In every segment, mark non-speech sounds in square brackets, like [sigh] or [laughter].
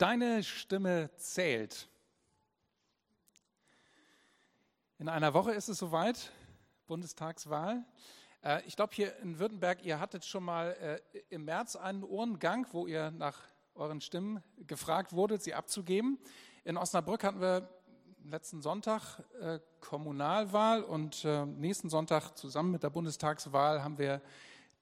Deine Stimme zählt. In einer Woche ist es soweit, Bundestagswahl. Äh, ich glaube, hier in Württemberg, ihr hattet schon mal äh, im März einen Ohrengang, wo ihr nach euren Stimmen gefragt wurdet, sie abzugeben. In Osnabrück hatten wir letzten Sonntag äh, Kommunalwahl und nächsten Sonntag zusammen mit der Bundestagswahl haben wir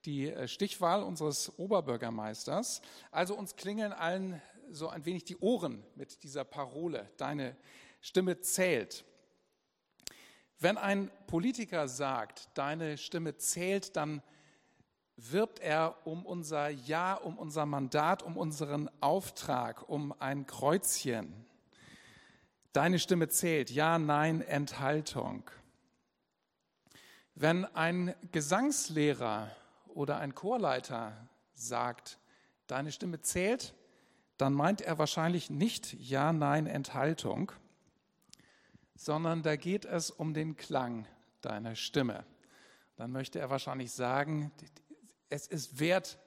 die Stichwahl unseres Oberbürgermeisters. Also uns klingeln allen so ein wenig die Ohren mit dieser Parole, deine Stimme zählt. Wenn ein Politiker sagt, deine Stimme zählt, dann wirbt er um unser Ja, um unser Mandat, um unseren Auftrag, um ein Kreuzchen. Deine Stimme zählt, Ja, Nein, Enthaltung. Wenn ein Gesangslehrer oder ein Chorleiter sagt, deine Stimme zählt, dann meint er wahrscheinlich nicht Ja, Nein, Enthaltung, sondern da geht es um den Klang deiner Stimme. Dann möchte er wahrscheinlich sagen, es ist wert,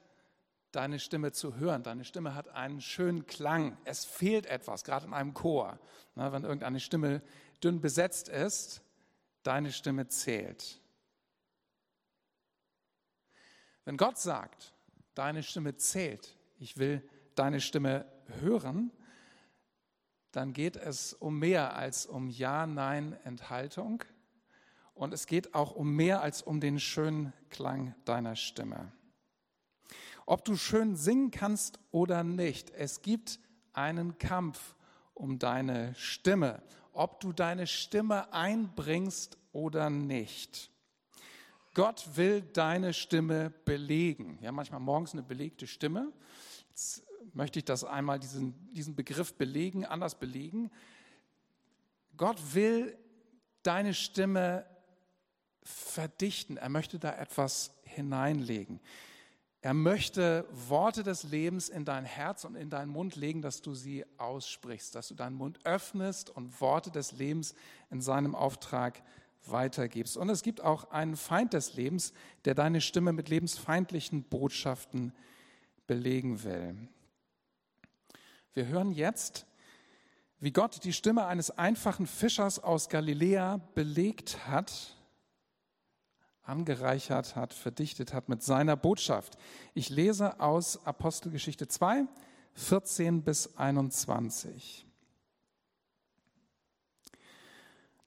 deine Stimme zu hören. Deine Stimme hat einen schönen Klang. Es fehlt etwas, gerade in einem Chor. Na, wenn irgendeine Stimme dünn besetzt ist, deine Stimme zählt. Wenn Gott sagt, deine Stimme zählt, ich will deine Stimme hören, dann geht es um mehr als um Ja, Nein, Enthaltung. Und es geht auch um mehr als um den schönen Klang deiner Stimme. Ob du schön singen kannst oder nicht, es gibt einen Kampf um deine Stimme, ob du deine Stimme einbringst oder nicht. Gott will deine Stimme belegen. Ja, manchmal morgens eine belegte Stimme. Jetzt möchte ich das einmal, diesen, diesen Begriff belegen, anders belegen. Gott will deine Stimme verdichten. Er möchte da etwas hineinlegen. Er möchte Worte des Lebens in dein Herz und in deinen Mund legen, dass du sie aussprichst, dass du deinen Mund öffnest und Worte des Lebens in seinem Auftrag weitergibst. Und es gibt auch einen Feind des Lebens, der deine Stimme mit lebensfeindlichen Botschaften belegen will. Wir hören jetzt, wie Gott die Stimme eines einfachen Fischers aus Galiläa belegt hat, angereichert hat, verdichtet hat mit seiner Botschaft. Ich lese aus Apostelgeschichte 2, 14 bis 21.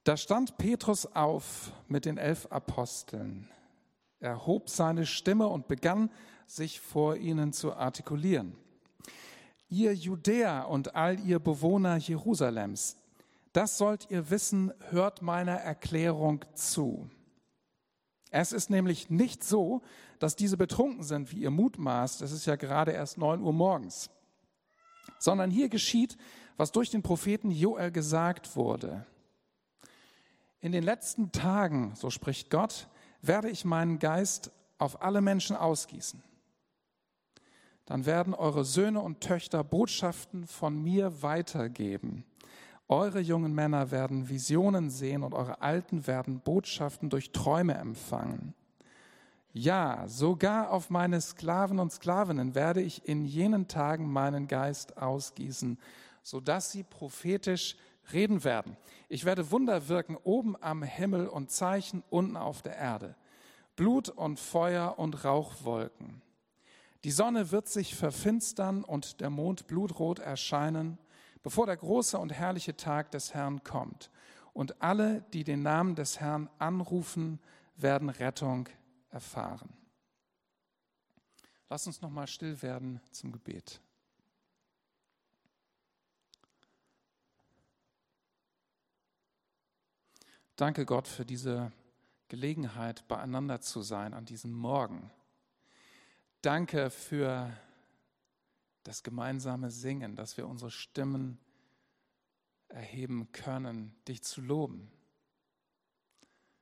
Da stand Petrus auf mit den elf Aposteln. Er hob seine Stimme und begann, sich vor ihnen zu artikulieren. Ihr Judäer und all ihr Bewohner Jerusalems, das sollt ihr wissen, hört meiner Erklärung zu. Es ist nämlich nicht so, dass diese betrunken sind, wie ihr mutmaßt. Es ist ja gerade erst neun Uhr morgens. Sondern hier geschieht, was durch den Propheten Joel gesagt wurde. In den letzten Tagen, so spricht Gott, werde ich meinen Geist auf alle Menschen ausgießen dann werden eure Söhne und Töchter Botschaften von mir weitergeben. Eure jungen Männer werden Visionen sehen und eure Alten werden Botschaften durch Träume empfangen. Ja, sogar auf meine Sklaven und Sklavinnen werde ich in jenen Tagen meinen Geist ausgießen, sodass sie prophetisch reden werden. Ich werde Wunder wirken oben am Himmel und Zeichen unten auf der Erde. Blut und Feuer und Rauchwolken. Die Sonne wird sich verfinstern und der Mond blutrot erscheinen, bevor der große und herrliche Tag des Herrn kommt. Und alle, die den Namen des Herrn anrufen, werden Rettung erfahren. Lass uns noch mal still werden zum Gebet. Danke Gott für diese Gelegenheit, beieinander zu sein an diesem Morgen. Danke für das gemeinsame Singen, dass wir unsere Stimmen erheben können, dich zu loben.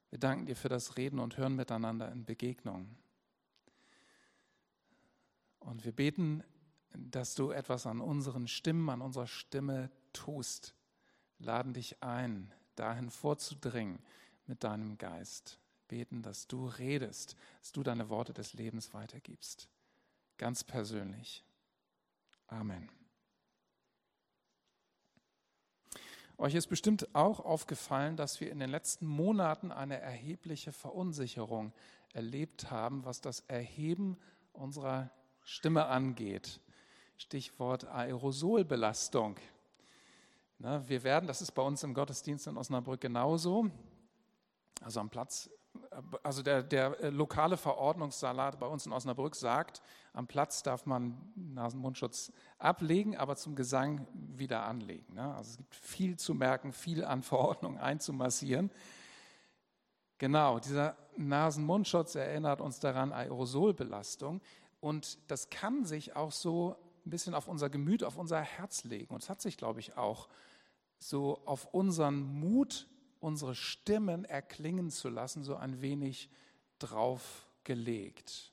Wir danken dir für das Reden und Hören miteinander in Begegnungen. Und wir beten, dass du etwas an unseren Stimmen, an unserer Stimme tust. Laden dich ein, dahin vorzudringen mit deinem Geist. Beten, dass du redest, dass du deine Worte des Lebens weitergibst ganz persönlich. Amen. Euch ist bestimmt auch aufgefallen, dass wir in den letzten Monaten eine erhebliche Verunsicherung erlebt haben, was das Erheben unserer Stimme angeht. Stichwort Aerosolbelastung. Na, wir werden, das ist bei uns im Gottesdienst in Osnabrück genauso, also am Platz, also der, der lokale Verordnungssalat bei uns in Osnabrück sagt, am Platz darf man Nasen-Mundschutz ablegen, aber zum Gesang wieder anlegen. Ne? Also es gibt viel zu merken, viel an Verordnungen einzumassieren. Genau, dieser Nasen-Mundschutz erinnert uns daran Aerosolbelastung und das kann sich auch so ein bisschen auf unser Gemüt, auf unser Herz legen. Und es hat sich, glaube ich, auch so auf unseren Mut, unsere Stimmen erklingen zu lassen, so ein wenig drauf gelegt.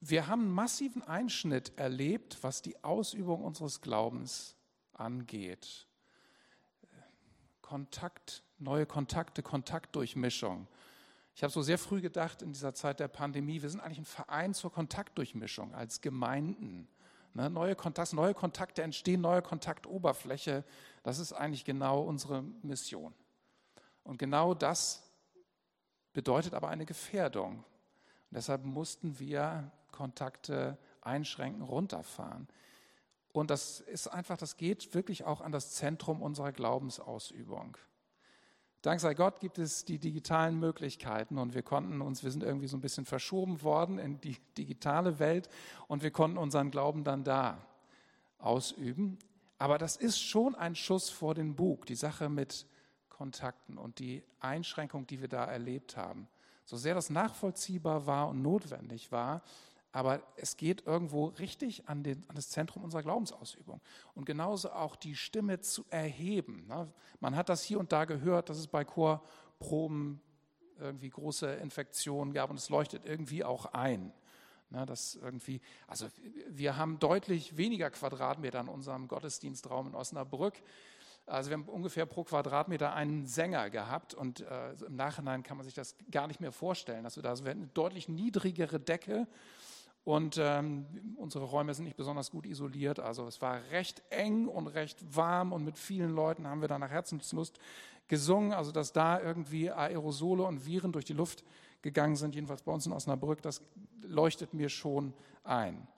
Wir haben einen massiven Einschnitt erlebt, was die Ausübung unseres Glaubens angeht. Kontakt, neue Kontakte, Kontaktdurchmischung. Ich habe so sehr früh gedacht in dieser Zeit der Pandemie, wir sind eigentlich ein Verein zur Kontaktdurchmischung als Gemeinden. Ne, neue, Kontakte, neue Kontakte entstehen, neue Kontaktoberfläche. Das ist eigentlich genau unsere Mission. Und genau das bedeutet aber eine Gefährdung. Und deshalb mussten wir Kontakte einschränken, runterfahren. Und das ist einfach, das geht wirklich auch an das Zentrum unserer Glaubensausübung. Dank sei Gott gibt es die digitalen Möglichkeiten und wir konnten uns, wir sind irgendwie so ein bisschen verschoben worden in die digitale Welt und wir konnten unseren Glauben dann da ausüben. Aber das ist schon ein Schuss vor den Bug, die Sache mit Kontakten und die Einschränkung, die wir da erlebt haben. So sehr das nachvollziehbar war und notwendig war, aber es geht irgendwo richtig an, den, an, das Zentrum unserer Glaubensausübung. Und genauso auch die Stimme zu erheben. Ne? Man hat das hier und da gehört, dass es bei Chorproben irgendwie große Infektionen gab und es leuchtet irgendwie auch ein. Ne? Das irgendwie, also wir haben deutlich weniger Quadratmeter in unserem Gottesdienstraum in Osnabrück. Also wir haben ungefähr pro Quadratmeter einen Sänger gehabt und äh, im Nachhinein kann man sich das gar nicht mehr vorstellen, wir da also wir eine deutlich niedrigere Decke und ähm, unsere Räume sind nicht besonders gut isoliert. Also es war recht eng und recht warm und mit vielen Leuten haben wir da nach Herzenslust gesungen. Also dass da irgendwie Aerosole und Viren durch die Luft gegangen sind, jedenfalls bei uns in Osnabrück, das leuchtet mir schon ein.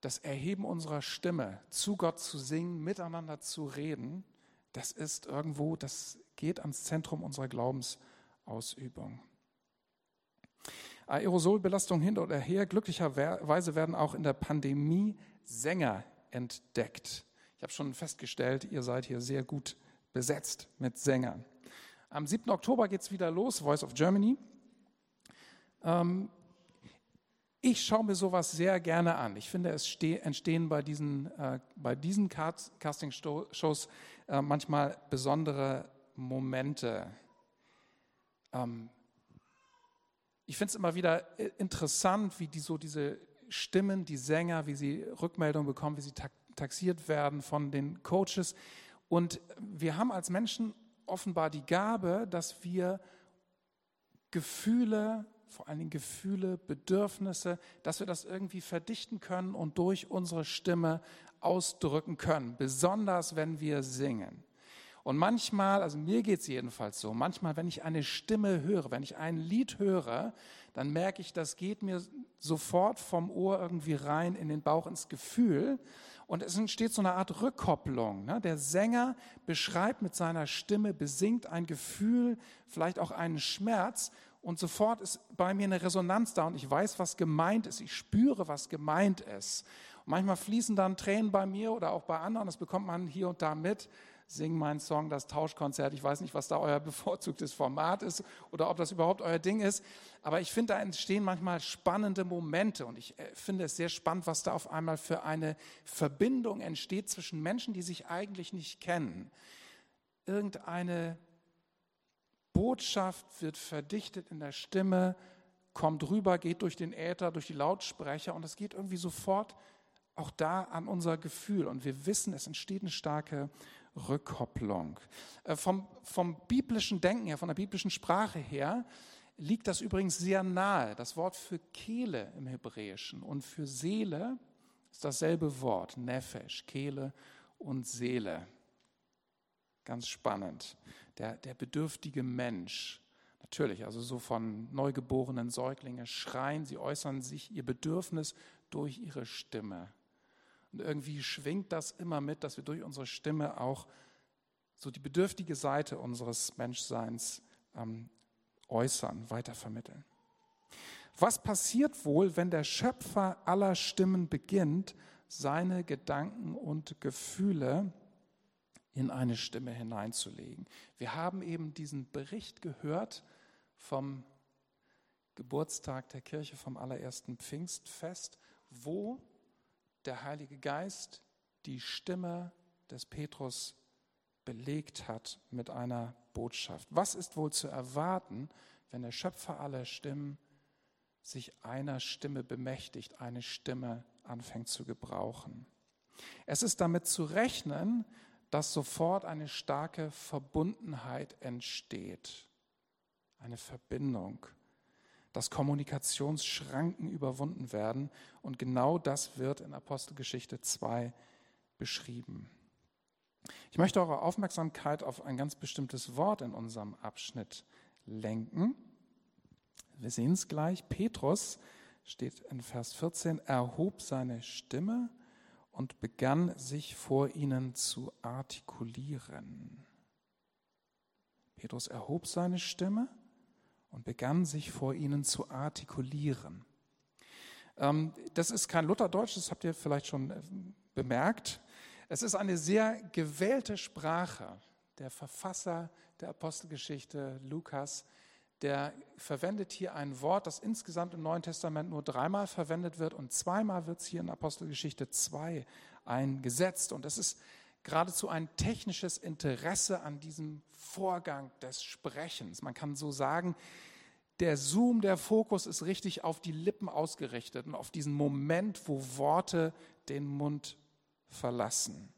Das Erheben unserer Stimme, zu Gott zu singen, miteinander zu reden, das ist irgendwo, das geht ans Zentrum unserer Glaubensausübung. Aerosolbelastung hin oder her. Glücklicherweise werden auch in der Pandemie Sänger entdeckt. Ich habe schon festgestellt, ihr seid hier sehr gut besetzt mit Sängern. Am 7. Oktober geht es wieder los, Voice of Germany. Ähm, ich schaue mir sowas sehr gerne an. Ich finde, es entstehen bei diesen, äh, bei diesen Casting-Shows äh, manchmal besondere Momente. Ähm, ich finde es immer wieder äh, interessant, wie die so diese Stimmen, die Sänger, wie sie Rückmeldungen bekommen, wie sie taxiert werden von den Coaches. Und wir haben als Menschen offenbar die Gabe, dass wir Gefühle, vor allen Dingen Gefühle, Bedürfnisse, dass wir das irgendwie verdichten können und durch unsere Stimme ausdrücken können, besonders wenn wir singen. Und manchmal, also mir geht es jedenfalls so, manchmal, wenn ich eine Stimme höre, wenn ich ein Lied höre, dann merke ich, das geht mir sofort vom Ohr irgendwie rein in den Bauch, ins Gefühl. Und es entsteht so eine Art Rückkopplung. Ne? Der Sänger beschreibt mit seiner Stimme, besingt ein Gefühl, vielleicht auch einen Schmerz. Und sofort ist bei mir eine Resonanz da und ich weiß, was gemeint ist. Ich spüre, was gemeint ist. Und manchmal fließen dann Tränen bei mir oder auch bei anderen. Das bekommt man hier und da mit sing meinen Song, das Tauschkonzert. Ich weiß nicht, was da euer [laughs] bevorzugtes Format ist oder ob das überhaupt euer Ding ist. Aber ich finde, da entstehen manchmal spannende Momente und ich äh, finde es sehr spannend, was da auf einmal für eine Verbindung entsteht zwischen Menschen, die sich eigentlich nicht kennen. Irgendeine Botschaft wird verdichtet in der Stimme, kommt rüber, geht durch den Äther, durch die Lautsprecher und es geht irgendwie sofort auch da an unser Gefühl. Und wir wissen, es entsteht eine starke Rückkopplung. Äh, vom, vom biblischen Denken her, von der biblischen Sprache her, liegt das übrigens sehr nahe. Das Wort für Kehle im Hebräischen und für Seele ist dasselbe Wort, Nefesh, Kehle und Seele. Ganz spannend. Der, der bedürftige Mensch. Natürlich, also so von neugeborenen Säuglingen schreien, sie äußern sich ihr Bedürfnis durch ihre Stimme. Und irgendwie schwingt das immer mit, dass wir durch unsere Stimme auch so die bedürftige Seite unseres Menschseins ähm, äußern, weitervermitteln. Was passiert wohl, wenn der Schöpfer aller Stimmen beginnt, seine Gedanken und Gefühle in eine Stimme hineinzulegen? Wir haben eben diesen Bericht gehört vom Geburtstag der Kirche, vom allerersten Pfingstfest, wo der Heilige Geist die Stimme des Petrus belegt hat mit einer Botschaft. Was ist wohl zu erwarten, wenn der Schöpfer aller Stimmen sich einer Stimme bemächtigt, eine Stimme anfängt zu gebrauchen? Es ist damit zu rechnen, dass sofort eine starke Verbundenheit entsteht, eine Verbindung, dass Kommunikationsschranken überwunden werden und genau das wird in Apostelgeschichte 2 beschrieben. Ich möchte eure Aufmerksamkeit auf ein ganz bestimmtes Wort in unserem Abschnitt lenken. Wir sehen es gleich. Petrus steht in Vers 14, erhob seine Stimme und begann sich vor ihnen zu artikulieren. Petrus erhob seine Stimme und begann sich vor ihnen zu artikulieren. Ähm, das ist kein Lutherdeutsch, das habt ihr vielleicht schon äh, bemerkt. Es ist eine sehr gewählte Sprache. Der Verfasser der Apostelgeschichte, Lukas, der verwendet hier ein Wort, das insgesamt im Neuen Testament nur dreimal verwendet wird und zweimal wird es hier in Apostelgeschichte 2 eingesetzt. Und es ist geradezu ein technisches Interesse an diesem Vorgang des Sprechens. Man kann so sagen, der Zoom, der Fokus ist richtig auf die Lippen ausgerichtet und auf diesen Moment, wo Worte den Mund verlassen.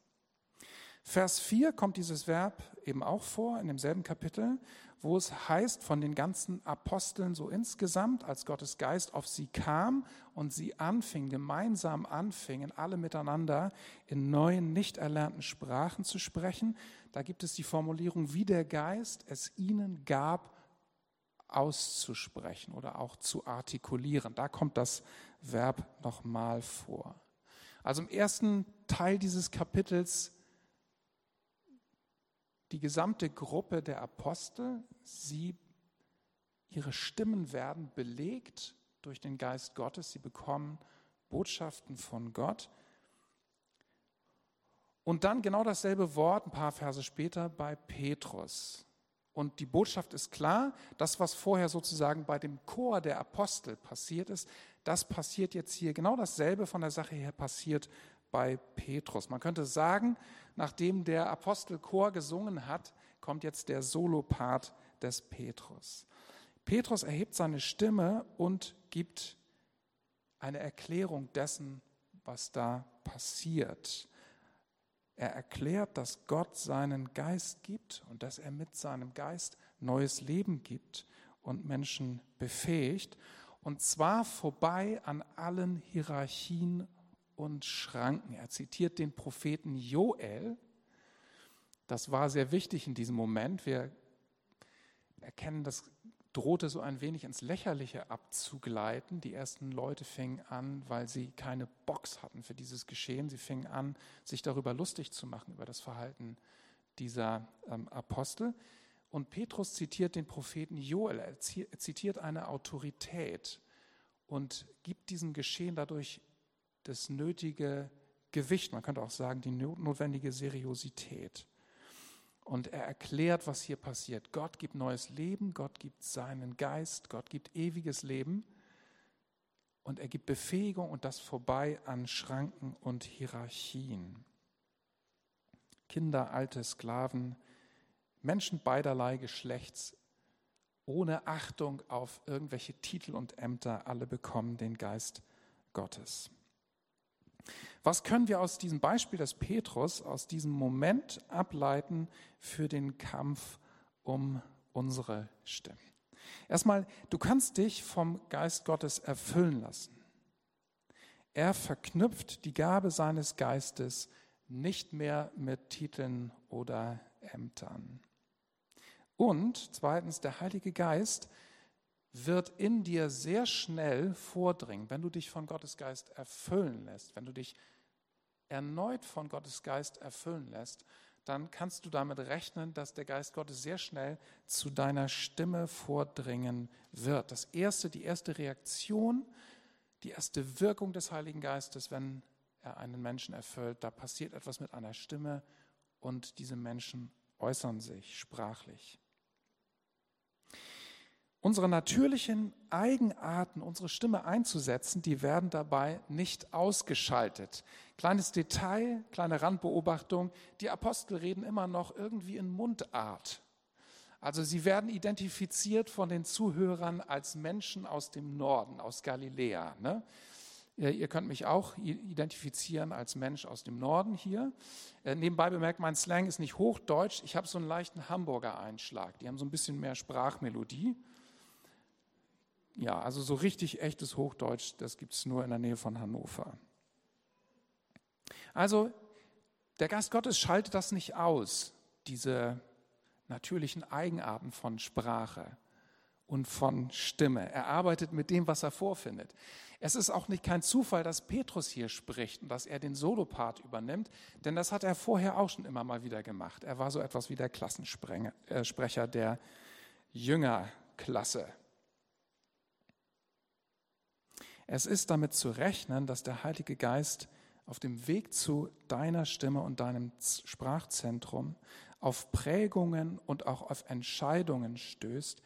Vers 4 kommt dieses Verb eben auch vor in demselben Kapitel, wo es heißt von den ganzen Aposteln so insgesamt, als Gottes Geist auf sie kam und sie anfingen, gemeinsam anfingen, alle miteinander in neuen, nicht erlernten Sprachen zu sprechen. Da gibt es die Formulierung, wie der Geist es ihnen gab, auszusprechen oder auch zu artikulieren. Da kommt das Verb nochmal vor. Also im ersten Teil dieses Kapitels die gesamte Gruppe der Apostel, sie, ihre Stimmen werden belegt durch den Geist Gottes, sie bekommen Botschaften von Gott. Und dann genau dasselbe Wort ein paar Verse später bei Petrus. Und die Botschaft ist klar, das, was vorher sozusagen bei dem Chor der Apostel passiert ist, das passiert jetzt hier. Genau dasselbe von der Sache her passiert bei Petrus. Man könnte sagen, nachdem der Apostelchor gesungen hat, kommt jetzt der Solopart des Petrus. Petrus erhebt seine Stimme und gibt eine Erklärung dessen, was da passiert. Er erklärt, dass Gott seinen Geist gibt und dass er mit seinem Geist neues Leben gibt und Menschen befähigt. Und zwar vorbei an allen Hierarchien und Schranken. Er zitiert den Propheten Joel. Das war sehr wichtig in diesem Moment. Wir erkennen, das drohte so ein wenig ins Lächerliche abzugleiten. Die ersten Leute fingen an, weil sie keine Box hatten für dieses Geschehen. Sie fingen an, sich darüber lustig zu machen, über das Verhalten dieser ähm, Apostel. Und Petrus zitiert den Propheten Joel. Er zitiert eine Autorität und gibt diesem Geschehen dadurch das nötige Gewicht, man könnte auch sagen, die notwendige Seriosität. Und er erklärt, was hier passiert. Gott gibt neues Leben, Gott gibt seinen Geist, Gott gibt ewiges Leben und er gibt Befähigung und das vorbei an Schranken und Hierarchien. Kinder, alte Sklaven, Menschen beiderlei Geschlechts, ohne Achtung auf irgendwelche Titel und Ämter, alle bekommen den Geist Gottes. Was können wir aus diesem Beispiel des Petrus, aus diesem Moment ableiten für den Kampf um unsere Stimmen? Erstmal, du kannst dich vom Geist Gottes erfüllen lassen. Er verknüpft die Gabe seines Geistes nicht mehr mit Titeln oder Ämtern. Und zweitens, der Heilige Geist wird in dir sehr schnell vordringen, wenn du dich von Gottes Geist erfüllen lässt, wenn du dich erneut von Gottes Geist erfüllen lässt, dann kannst du damit rechnen, dass der Geist Gottes sehr schnell zu deiner Stimme vordringen wird. Das erste, die erste Reaktion, die erste Wirkung des Heiligen Geistes, wenn er einen Menschen erfüllt, da passiert etwas mit einer Stimme und diese Menschen äußern sich sprachlich. Unsere natürlichen Eigenarten, unsere Stimme einzusetzen, die werden dabei nicht ausgeschaltet. Kleines Detail, kleine Randbeobachtung, die Apostel reden immer noch irgendwie in Mundart. Also sie werden identifiziert von den Zuhörern als Menschen aus dem Norden, aus Galiläa. Ne? Ihr könnt mich auch identifizieren als Mensch aus dem Norden hier. Äh, nebenbei bemerkt, mein Slang ist nicht Hochdeutsch. Ich habe so einen leichten Hamburger Einschlag. Die haben so ein bisschen mehr Sprachmelodie ja, also so richtig echtes Hochdeutsch, das gibt es nur in der Nähe von Hannover. Also der Geist Gottes schaltet das nicht aus, diese natürlichen Eigenarten von Sprache und von Stimme. Er arbeitet mit dem, was er vorfindet. Es ist auch nicht kein Zufall, dass Petrus hier spricht und dass er den Solopart übernimmt, denn das hat er vorher auch schon immer mal wieder gemacht. Er war so etwas wie der Klassensprecher äh, der Jüngerklasse. Es ist damit zu rechnen, dass der Heilige Geist auf dem Weg zu deiner Stimme und deinem Sprachzentrum auf Prägungen und auch auf Entscheidungen stößt,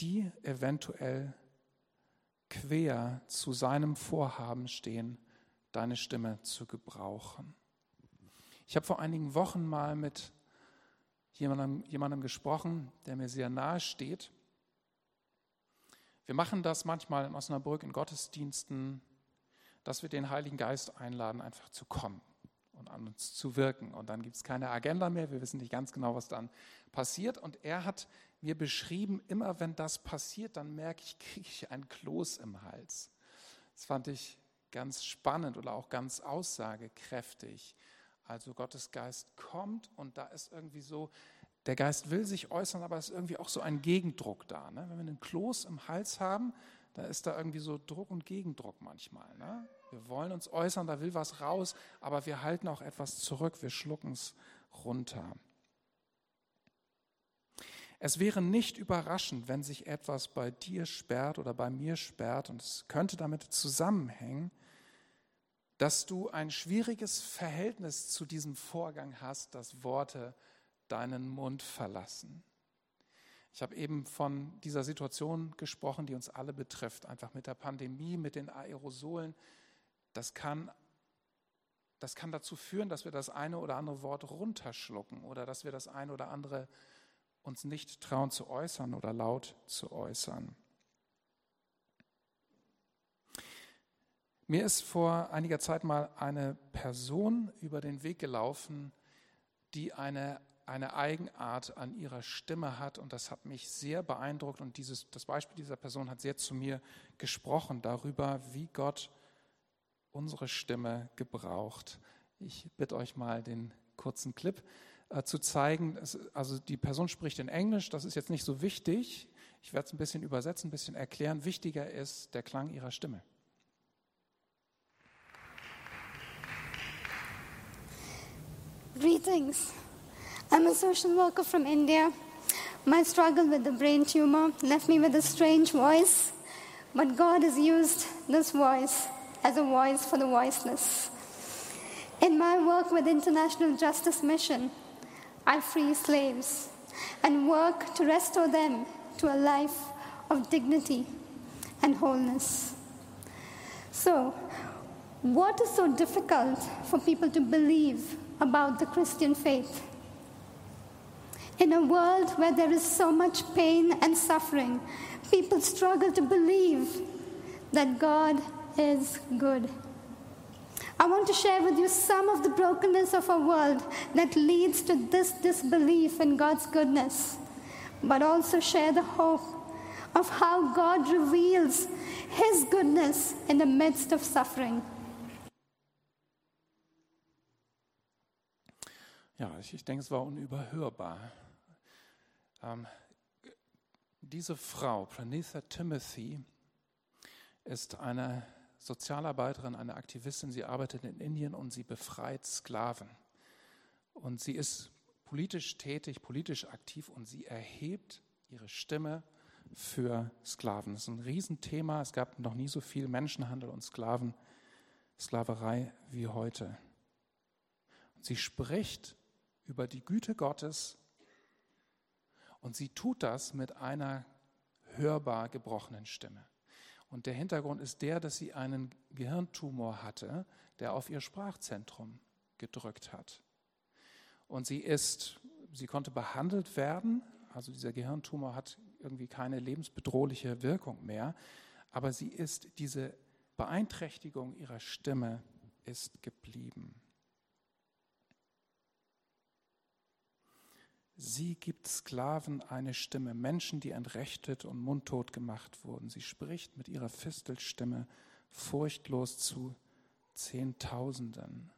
die eventuell quer zu seinem Vorhaben stehen, deine Stimme zu gebrauchen. Ich habe vor einigen Wochen mal mit jemandem, jemandem gesprochen, der mir sehr nahe steht. Wir machen das manchmal in Osnabrück in Gottesdiensten, dass wir den Heiligen Geist einladen, einfach zu kommen und an uns zu wirken. Und dann gibt es keine Agenda mehr, wir wissen nicht ganz genau, was dann passiert. Und er hat mir beschrieben, immer wenn das passiert, dann merke ich, kriege ich ein Kloß im Hals. Das fand ich ganz spannend oder auch ganz aussagekräftig. Also Gottes Geist kommt und da ist irgendwie so, der Geist will sich äußern, aber es ist irgendwie auch so ein Gegendruck da. Ne? Wenn wir einen Kloß im Hals haben, da ist da irgendwie so Druck und Gegendruck manchmal. Ne? Wir wollen uns äußern, da will was raus, aber wir halten auch etwas zurück, wir schlucken es runter. Es wäre nicht überraschend, wenn sich etwas bei dir sperrt oder bei mir sperrt, und es könnte damit zusammenhängen, dass du ein schwieriges Verhältnis zu diesem Vorgang hast, dass Worte deinen Mund verlassen. Ich habe eben von dieser Situation gesprochen, die uns alle betrifft, einfach mit der Pandemie, mit den Aerosolen. Das kann, das kann dazu führen, dass wir das eine oder andere Wort runterschlucken oder dass wir das eine oder andere uns nicht trauen zu äußern oder laut zu äußern. Mir ist vor einiger Zeit mal eine Person über den Weg gelaufen, die eine eine Eigenart an ihrer Stimme hat und das hat mich sehr beeindruckt und dieses, das Beispiel dieser Person hat sehr zu mir gesprochen darüber, wie Gott unsere Stimme gebraucht. Ich bitte euch mal den kurzen Clip äh, zu zeigen. Es, also die Person spricht in Englisch, das ist jetzt nicht so wichtig. Ich werde es ein bisschen übersetzen, ein bisschen erklären. Wichtiger ist der Klang ihrer Stimme. Greetings. I'm a social worker from India. My struggle with the brain tumor left me with a strange voice, but God has used this voice as a voice for the voiceless. In my work with International Justice Mission, I free slaves and work to restore them to a life of dignity and wholeness. So, what is so difficult for people to believe about the Christian faith? In a world where there is so much pain and suffering, people struggle to believe that God is good. I want to share with you some of the brokenness of our world that leads to this disbelief in God's goodness, but also share the hope of how God reveals His goodness in the midst of suffering. Ja, ich, denke, es war unüberhörbar. Ähm, diese Frau, Pranitha Timothy, ist eine Sozialarbeiterin, eine Aktivistin. Sie arbeitet in Indien und sie befreit Sklaven. Und sie ist politisch tätig, politisch aktiv und sie erhebt ihre Stimme für Sklaven. Das ist ein Riesenthema. Es gab noch nie so viel Menschenhandel und Sklaven, Sklaverei wie heute. Und sie spricht über die Güte Gottes und sie tut das mit einer hörbar gebrochenen Stimme. Und der Hintergrund ist der, dass sie einen Gehirntumor hatte, der auf ihr Sprachzentrum gedrückt hat. Und sie ist, sie konnte behandelt werden, also dieser Gehirntumor hat irgendwie keine lebensbedrohliche Wirkung mehr, aber sie ist, diese Beeinträchtigung ihrer Stimme ist geblieben. Sie gibt Sklaven eine Stimme, Menschen, die entrechtet und mundtot gemacht wurden. Sie spricht mit ihrer Fistelstimme furchtlos zu Zehntausenden.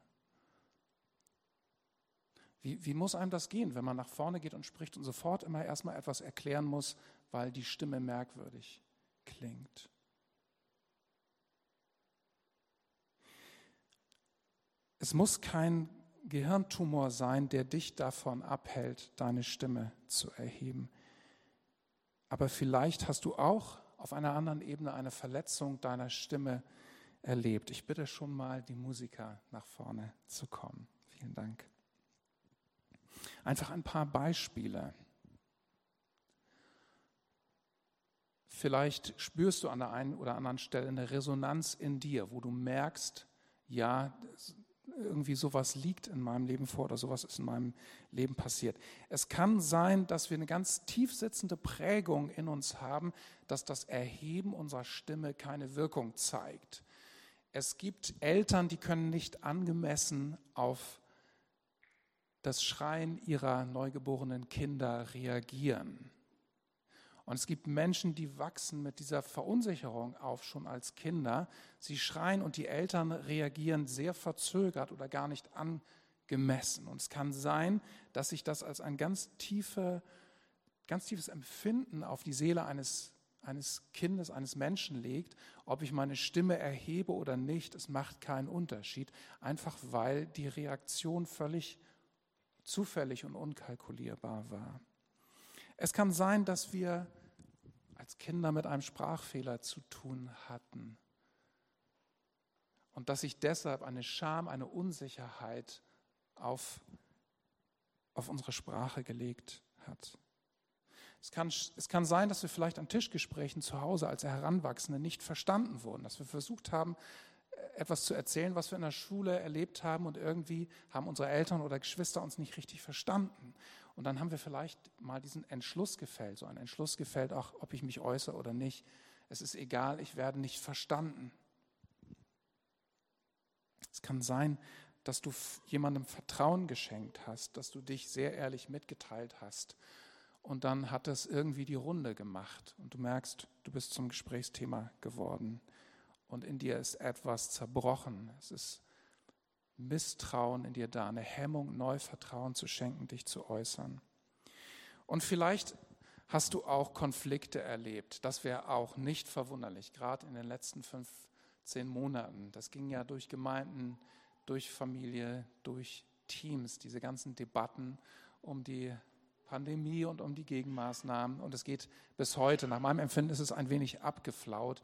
Wie, wie muss einem das gehen, wenn man nach vorne geht und spricht und sofort immer erstmal etwas erklären muss, weil die Stimme merkwürdig klingt? Es muss kein Gehirntumor sein, der dich davon abhält, deine Stimme zu erheben. Aber vielleicht hast du auch auf einer anderen Ebene eine Verletzung deiner Stimme erlebt. Ich bitte schon mal die Musiker nach vorne zu kommen. Vielen Dank. Einfach ein paar Beispiele. Vielleicht spürst du an der einen oder anderen Stelle eine Resonanz in dir, wo du merkst, ja, irgendwie sowas liegt in meinem Leben vor oder sowas ist in meinem Leben passiert. Es kann sein, dass wir eine ganz tief sitzende Prägung in uns haben, dass das Erheben unserer Stimme keine Wirkung zeigt. Es gibt Eltern, die können nicht angemessen auf das Schreien ihrer neugeborenen Kinder reagieren. Und es gibt Menschen, die wachsen mit dieser Verunsicherung auf, schon als Kinder. Sie schreien und die Eltern reagieren sehr verzögert oder gar nicht angemessen. Und es kann sein, dass sich das als ein ganz, tiefe, ganz tiefes Empfinden auf die Seele eines, eines Kindes, eines Menschen legt. Ob ich meine Stimme erhebe oder nicht, es macht keinen Unterschied. Einfach weil die Reaktion völlig zufällig und unkalkulierbar war. Es kann sein, dass wir als Kinder mit einem Sprachfehler zu tun hatten und dass sich deshalb eine Scham, eine Unsicherheit auf, auf unsere Sprache gelegt hat. Es kann, es kann sein, dass wir vielleicht an Tischgesprächen zu Hause als Heranwachsende nicht verstanden wurden, dass wir versucht haben, etwas zu erzählen, was wir in der Schule erlebt haben und irgendwie haben unsere Eltern oder Geschwister uns nicht richtig verstanden. Und dann haben wir vielleicht mal diesen Entschluss gefällt, so einen Entschluss gefällt, auch ob ich mich äußere oder nicht. Es ist egal, ich werde nicht verstanden. Es kann sein, dass du jemandem Vertrauen geschenkt hast, dass du dich sehr ehrlich mitgeteilt hast. Und dann hat es irgendwie die Runde gemacht und du merkst, du bist zum Gesprächsthema geworden und in dir ist etwas zerbrochen. Es ist Misstrauen in dir da, eine Hemmung, Neuvertrauen zu schenken, dich zu äußern. Und vielleicht hast du auch Konflikte erlebt. Das wäre auch nicht verwunderlich, gerade in den letzten 15 Monaten. Das ging ja durch Gemeinden, durch Familie, durch Teams, diese ganzen Debatten um die Pandemie und um die Gegenmaßnahmen. Und es geht bis heute. Nach meinem Empfinden ist es ein wenig abgeflaut.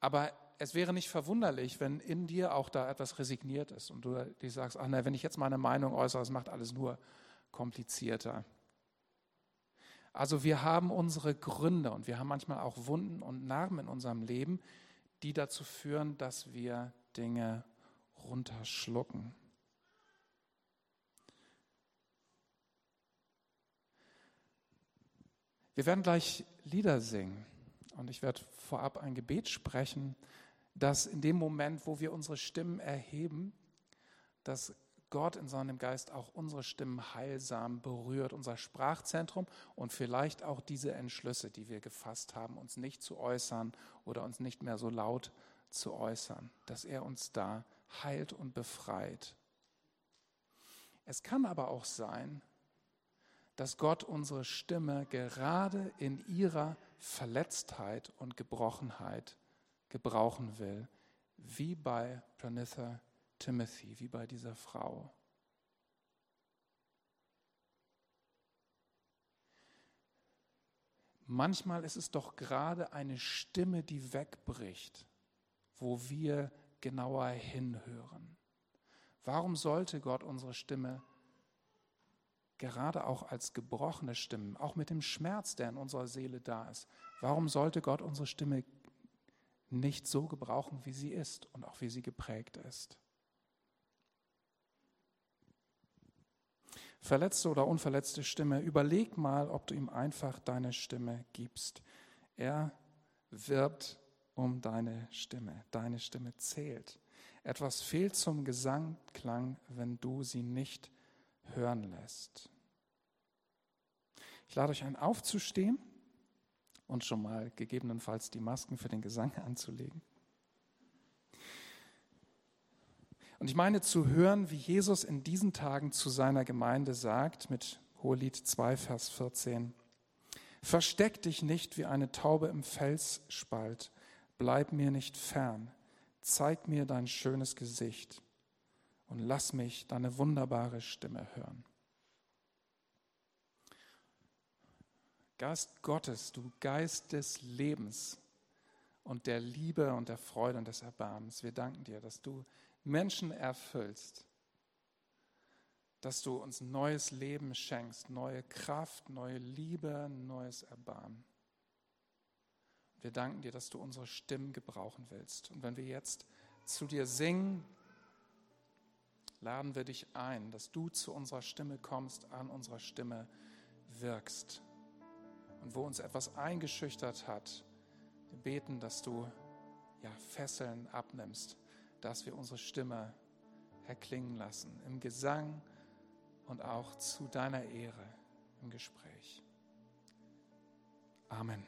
Aber es wäre nicht verwunderlich, wenn in dir auch da etwas resigniert ist und du dir sagst, ach nein, wenn ich jetzt meine Meinung äußere, das macht alles nur komplizierter. Also wir haben unsere Gründe und wir haben manchmal auch Wunden und Narben in unserem Leben, die dazu führen, dass wir Dinge runterschlucken. Wir werden gleich Lieder singen und ich werde vorab ein Gebet sprechen dass in dem Moment, wo wir unsere Stimmen erheben, dass Gott in seinem Geist auch unsere Stimmen heilsam berührt, unser Sprachzentrum und vielleicht auch diese Entschlüsse, die wir gefasst haben, uns nicht zu äußern oder uns nicht mehr so laut zu äußern, dass er uns da heilt und befreit. Es kann aber auch sein, dass Gott unsere Stimme gerade in ihrer Verletztheit und Gebrochenheit gebrauchen will, wie bei Pranitha Timothy, wie bei dieser Frau. Manchmal ist es doch gerade eine Stimme, die wegbricht, wo wir genauer hinhören. Warum sollte Gott unsere Stimme gerade auch als gebrochene Stimmen, auch mit dem Schmerz, der in unserer Seele da ist, warum sollte Gott unsere Stimme nicht so gebrauchen, wie sie ist und auch wie sie geprägt ist? Verletzte oder unverletzte Stimme, überleg mal, ob du ihm einfach deine Stimme gibst. Er wirbt um deine Stimme. Deine Stimme zählt. Etwas fehlt zum Gesangklang, wenn du sie nicht hören lässt. Ich lade euch ein, aufzustehen und schon mal gegebenenfalls die Masken für den Gesang [laughs] anzulegen. Und ich meine zu hören, wie Jesus in diesen Tagen zu seiner Gemeinde sagt, mit Hohelied 2, Vers 14, Versteck dich nicht wie eine Taube im Felsspalt, bleib mir nicht fern, zeig mir dein schönes Gesicht und lass mich deine wunderbare Stimme hören. Geist Gottes, du Geist des Lebens und der Liebe und der Freude und des Erbarmens, wir danken dir, dass du Menschen erfüllst, dass du uns neues Leben schenkst, neue Kraft, neue Liebe, neues Erbarmen. Wir danken dir, dass du unsere Stimmen gebrauchen willst. Und wenn wir jetzt zu dir singen, laden wir dich ein, dass du zu unserer Stimme kommst, an unserer Stimme wirkst. Und wo uns etwas eingeschüchtert hat, wir beten, dass du ja, Fesseln abnimmst dass wir unsere Stimme erklingen lassen im Gesang und auch zu deiner Ehre im Gespräch. Amen.